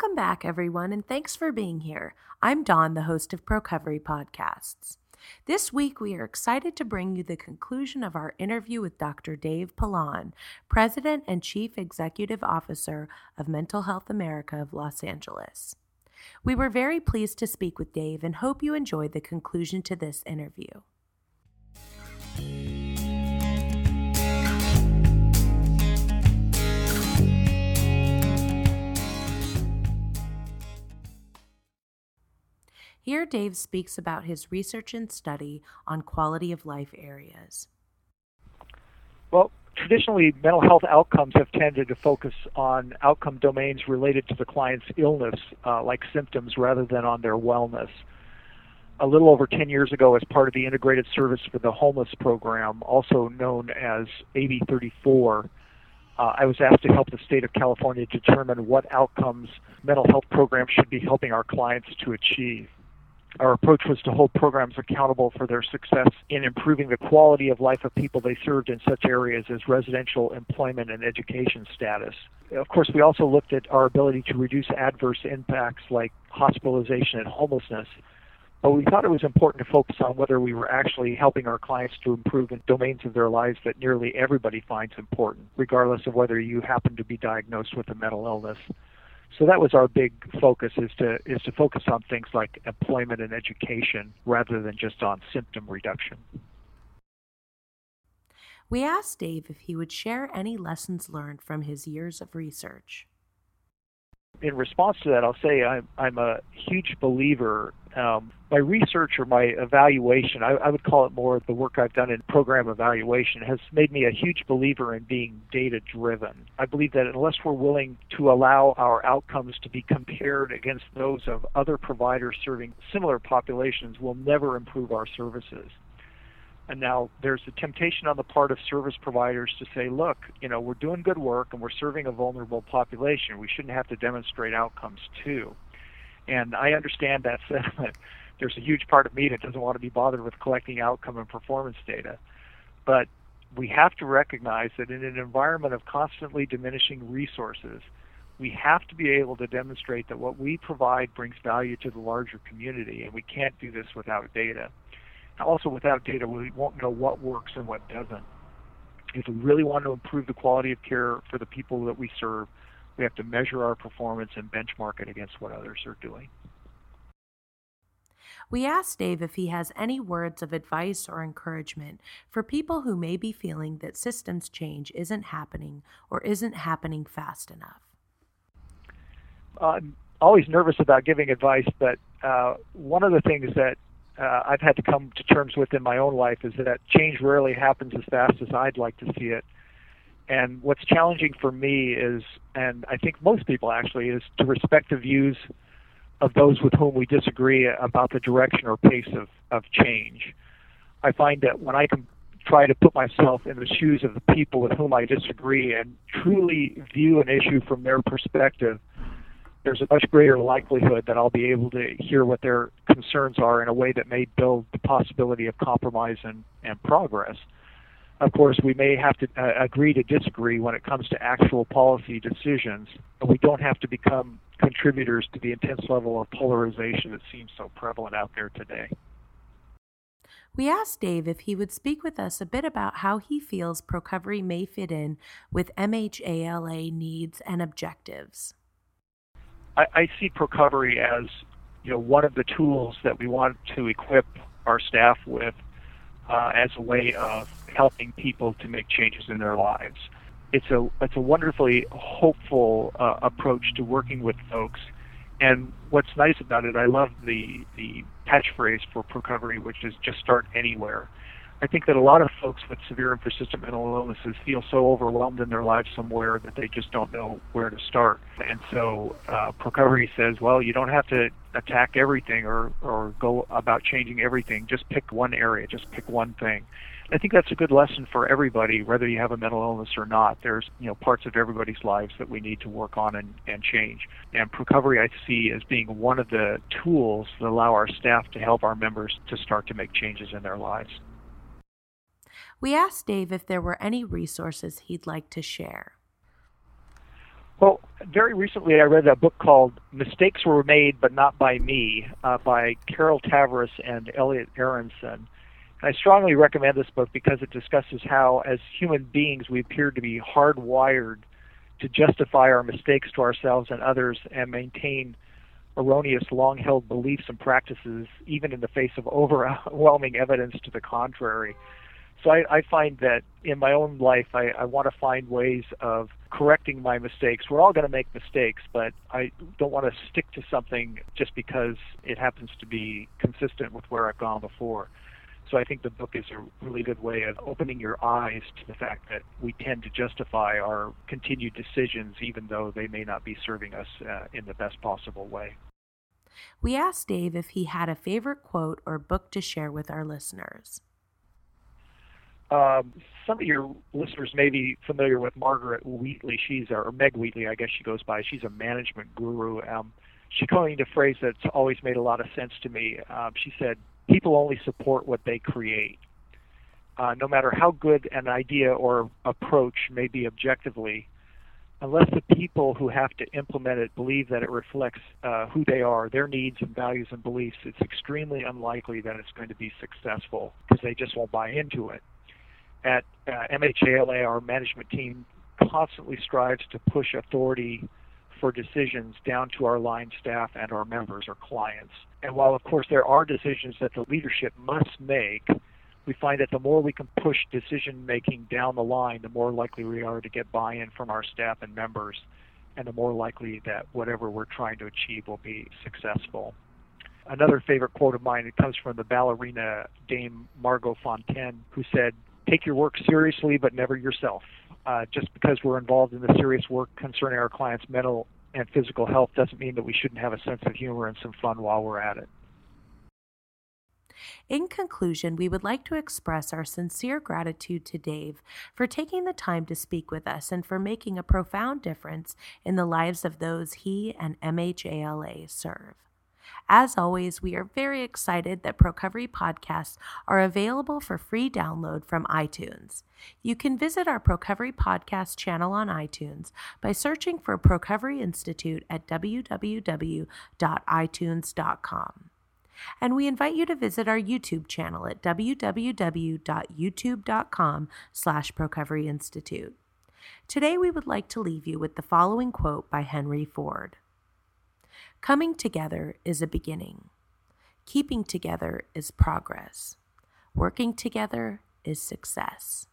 Welcome back, everyone, and thanks for being here. I'm Dawn, the host of Procovery Podcasts. This week, we are excited to bring you the conclusion of our interview with Dr. Dave Pilon, President and Chief Executive Officer of Mental Health America of Los Angeles. We were very pleased to speak with Dave and hope you enjoyed the conclusion to this interview. Here, Dave speaks about his research and study on quality of life areas. Well, traditionally, mental health outcomes have tended to focus on outcome domains related to the client's illness, uh, like symptoms, rather than on their wellness. A little over 10 years ago, as part of the Integrated Service for the Homeless program, also known as AB 34, uh, I was asked to help the state of California determine what outcomes mental health programs should be helping our clients to achieve. Our approach was to hold programs accountable for their success in improving the quality of life of people they served in such areas as residential, employment, and education status. Of course, we also looked at our ability to reduce adverse impacts like hospitalization and homelessness. But we thought it was important to focus on whether we were actually helping our clients to improve in domains of their lives that nearly everybody finds important, regardless of whether you happen to be diagnosed with a mental illness. So that was our big focus is to is to focus on things like employment and education rather than just on symptom reduction. We asked Dave if he would share any lessons learned from his years of research in response to that, I'll say I'm, I'm a huge believer. Um, my research or my evaluation, I, I would call it more the work I've done in program evaluation, has made me a huge believer in being data driven. I believe that unless we're willing to allow our outcomes to be compared against those of other providers serving similar populations, we'll never improve our services. And now there's a temptation on the part of service providers to say, look, you know, we're doing good work and we're serving a vulnerable population. We shouldn't have to demonstrate outcomes too. And I understand that sentiment. There's a huge part of me that doesn't want to be bothered with collecting outcome and performance data. But we have to recognize that in an environment of constantly diminishing resources, we have to be able to demonstrate that what we provide brings value to the larger community, and we can't do this without data. Also, without data, we won't know what works and what doesn't. If we really want to improve the quality of care for the people that we serve, we have to measure our performance and benchmark it against what others are doing. We asked Dave if he has any words of advice or encouragement for people who may be feeling that systems change isn't happening or isn't happening fast enough. I'm always nervous about giving advice, but uh, one of the things that uh, I've had to come to terms with in my own life is that change rarely happens as fast as I'd like to see it. And what's challenging for me is, and I think most people actually, is to respect the views of those with whom we disagree about the direction or pace of, of change. I find that when I can try to put myself in the shoes of the people with whom I disagree and truly view an issue from their perspective, there's a much greater likelihood that I'll be able to hear what their concerns are in a way that may build the possibility of compromise and, and progress. Of course, we may have to uh, agree to disagree when it comes to actual policy decisions, but we don't have to become contributors to the intense level of polarization that seems so prevalent out there today. We asked Dave if he would speak with us a bit about how he feels Procovery may fit in with MHALA needs and objectives. I, I see Procovery as you know one of the tools that we want to equip our staff with uh, as a way of helping people to make changes in their lives. It's a it's a wonderfully hopeful uh, approach to working with folks. And what's nice about it, I love the the catchphrase for Procovery, which is just start anywhere. I think that a lot of folks with severe and persistent mental illnesses feel so overwhelmed in their lives somewhere that they just don't know where to start. And so uh, Procovery says, well, you don't have to attack everything or, or go about changing everything. Just pick one area, just pick one thing. I think that's a good lesson for everybody, whether you have a mental illness or not. There's you know parts of everybody's lives that we need to work on and, and change. And Procovery I see as being one of the tools that allow our staff to help our members to start to make changes in their lives. We asked Dave if there were any resources he'd like to share. Well, very recently I read a book called Mistakes Were Made But Not By Me uh, by Carol Tavris and Elliot Aronson. I strongly recommend this book because it discusses how, as human beings, we appear to be hardwired to justify our mistakes to ourselves and others and maintain erroneous, long held beliefs and practices, even in the face of overwhelming evidence to the contrary. So I, I find that in my own life, I, I want to find ways of correcting my mistakes. We're all going to make mistakes, but I don't want to stick to something just because it happens to be consistent with where I've gone before. So I think the book is a really good way of opening your eyes to the fact that we tend to justify our continued decisions even though they may not be serving us uh, in the best possible way. We asked Dave if he had a favorite quote or book to share with our listeners. Um, some of your listeners may be familiar with Margaret Wheatley. She's or Meg Wheatley, I guess she goes by. She's a management guru. Um, she coined a phrase that's always made a lot of sense to me. Um, she said, "People only support what they create." Uh, no matter how good an idea or approach may be objectively, unless the people who have to implement it believe that it reflects uh, who they are, their needs and values and beliefs, it's extremely unlikely that it's going to be successful because they just won't buy into it. At uh, MHALA, our management team constantly strives to push authority for decisions down to our line staff and our members or clients. And while, of course, there are decisions that the leadership must make, we find that the more we can push decision making down the line, the more likely we are to get buy in from our staff and members, and the more likely that whatever we're trying to achieve will be successful. Another favorite quote of mine, it comes from the ballerina Dame Margot Fonteyn, who said, Take your work seriously, but never yourself. Uh, just because we're involved in the serious work concerning our clients' mental and physical health doesn't mean that we shouldn't have a sense of humor and some fun while we're at it. In conclusion, we would like to express our sincere gratitude to Dave for taking the time to speak with us and for making a profound difference in the lives of those he and MHALA serve. As always, we are very excited that Procovery podcasts are available for free download from iTunes. You can visit our Procovery podcast channel on iTunes by searching for Procovery Institute at www.itunes.com. And we invite you to visit our YouTube channel at www.youtube.com slash Institute. Today we would like to leave you with the following quote by Henry Ford. Coming together is a beginning. Keeping together is progress. Working together is success.